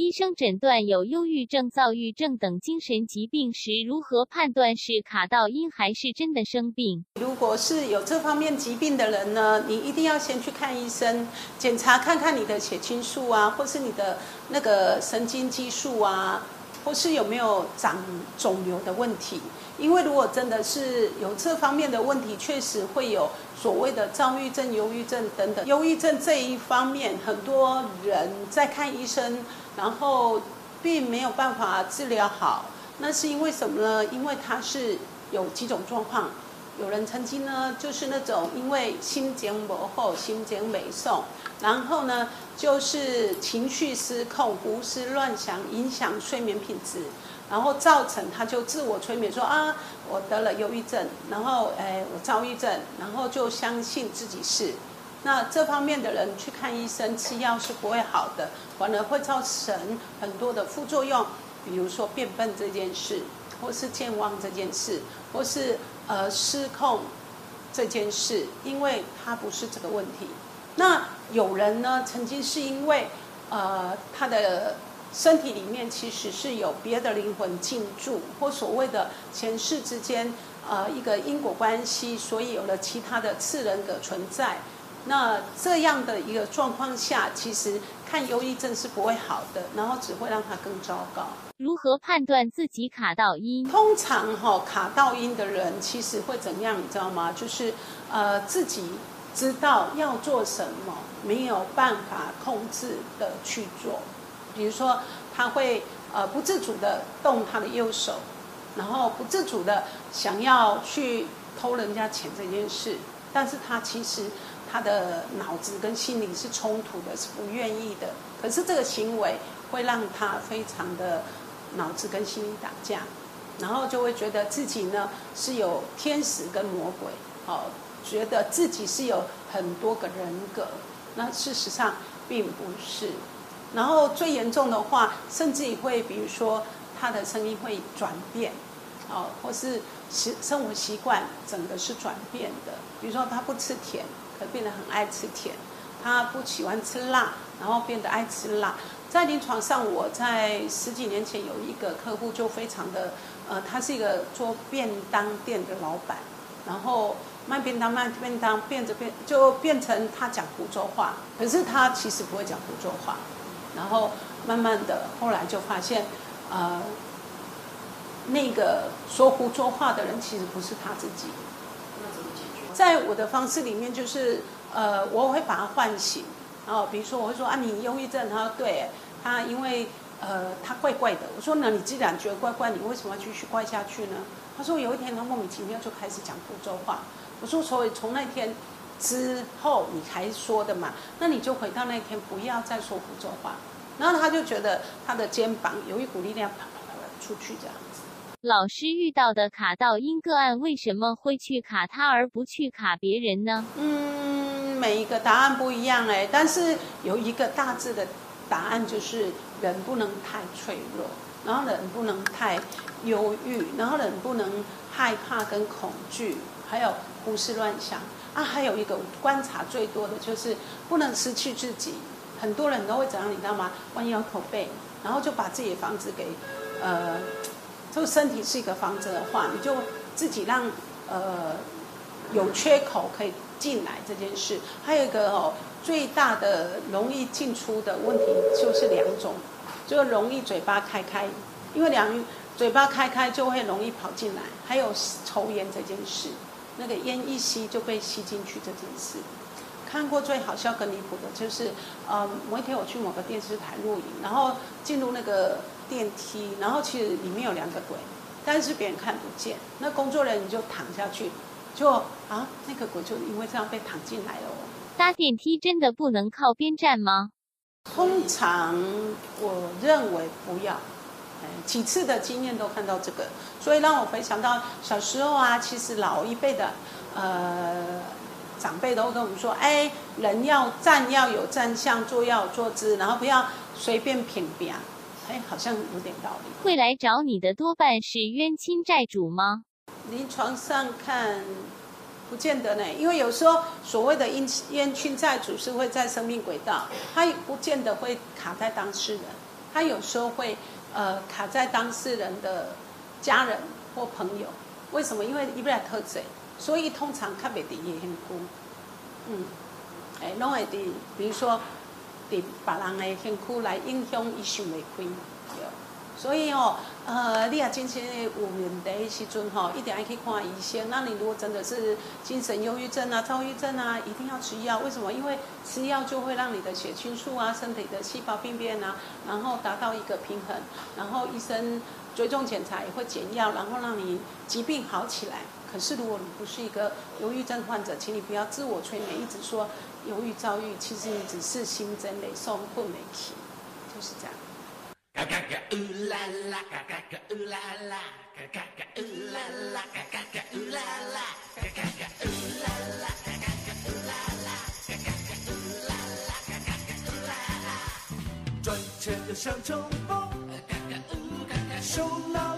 医生诊断有忧郁症、躁郁症等精神疾病时，如何判断是卡到因还是真的生病？如果是有这方面疾病的人呢，你一定要先去看医生，检查看看你的血清素啊，或是你的那个神经激素啊，或是有没有长肿瘤的问题。因为如果真的是有这方面的问题，确实会有所谓的躁郁症、忧郁症等等。忧郁症这一方面，很多人在看医生，然后并没有办法治疗好。那是因为什么呢？因为它是有几种状况。有人曾经呢，就是那种因为心情不好、心情没送，然后呢，就是情绪失控、胡思乱想，影响睡眠品质。然后造成他就自我催眠说啊，我得了忧郁症，然后哎我躁郁症，然后就相信自己是。那这方面的人去看医生吃药是不会好的，反而会造成很多的副作用，比如说变笨这件事，或是健忘这件事，或是呃失控这件事，因为他不是这个问题。那有人呢，曾经是因为呃他的。身体里面其实是有别的灵魂进驻，或所谓的前世之间，呃，一个因果关系，所以有了其他的次人格存在。那这样的一个状况下，其实看忧郁症是不会好的，然后只会让它更糟糕。如何判断自己卡到音？通常哈卡到音的人，其实会怎样？你知道吗？就是呃自己知道要做什么，没有办法控制的去做。比如说，他会呃不自主的动他的右手，然后不自主的想要去偷人家钱这件事，但是他其实他的脑子跟心理是冲突的，是不愿意的。可是这个行为会让他非常的脑子跟心理打架，然后就会觉得自己呢是有天使跟魔鬼，哦，觉得自己是有很多个人格，那事实上并不是。然后最严重的话，甚至会，比如说他的声音会转变，哦，或是习生活习惯整个是转变的。比如说他不吃甜，可变得很爱吃甜；他不喜欢吃辣，然后变得爱吃辣。在临床上，我在十几年前有一个客户就非常的，呃，他是一个做便当店的老板，然后卖便当卖便当，变着变就变成他讲福州话，可是他其实不会讲福州话。然后慢慢的，后来就发现，呃，那个说胡说话的人其实不是他自己。在我的方式里面，就是呃，我会把他唤醒。然后比如说，我会说啊，你忧郁症？他说对，他因为呃，他怪怪的。我说那你既然觉得怪怪，你为什么要继续怪下去呢？他说有一天他莫名其妙就开始讲福州话。我说所以从那天。之后你还说的嘛？那你就回到那天，不要再说福州话。然后他就觉得他的肩膀有一股力量啪，啪啪啪出去这样子。老师遇到的卡到因个案，为什么会去卡他而不去卡别人呢？嗯，每一个答案不一样哎，但是有一个大致的答案就是人不能太脆弱，然后人不能太忧郁，然后人不能害怕跟恐惧，还有胡思乱想。啊，还有一个观察最多的就是不能失去自己。很多人都会怎样，你知道吗？弯腰驼背，然后就把自己的房子给，呃，这个身体是一个房子的话，你就自己让呃有缺口可以进来这件事。还有一个哦，最大的容易进出的问题就是两种，就容易嘴巴开开，因为两嘴巴开开就会容易跑进来。还有抽烟这件事。那个烟一吸就被吸进去这件事，看过最好笑跟离谱的就是，呃，某一天我去某个电视台录影，然后进入那个电梯，然后其实里面有两个鬼，但是别人看不见，那工作人员就躺下去，就啊，那个鬼就因为这样被躺进来了。搭电梯真的不能靠边站吗？通常我认为不要。几次的经验都看到这个，所以让我回想到小时候啊，其实老一辈的呃长辈都跟我们说，哎，人要站要有站相，坐要有坐姿，然后不要随便平平，哎，好像有点道理。会来找你的多半是冤亲债主吗？临床上看不见得呢，因为有时候所谓的冤冤亲债主是会在生命轨道，他不见得会卡在当事人。他有时候会呃卡在当事人的家人或朋友。为什么？因为伊不来特嘴，所以通常较袂伫伊身躯。嗯，哎，拢会伫，比如说伫别人的身躯来影响伊想袂开。所以哦，呃，你啊真正有问题的时阵吼，一定要去看医生。那你如果真的是精神忧郁症啊、躁郁症啊，一定要吃药。为什么？因为吃药就会让你的血清素啊、身体的细胞病变啊，然后达到一个平衡。然后医生追踪检查也会减药，然后让你疾病好起来。可是如果你不是一个忧郁症患者，请你不要自我催眠，一直说忧郁、躁郁，其实你只是心真累、受困没起，就是这样。嘎嘎嘎呜啦啦，嘎嘎嘎呜啦啦，嘎嘎嘎呜啦啦，嘎嘎嘎呜啦啦，嘎嘎嘎呜啦啦，嘎嘎嘎呜啦啦，嘎嘎嘎呜啦啦，嘎嘎嘎呜啦啦。赚钱的像冲锋，so loud.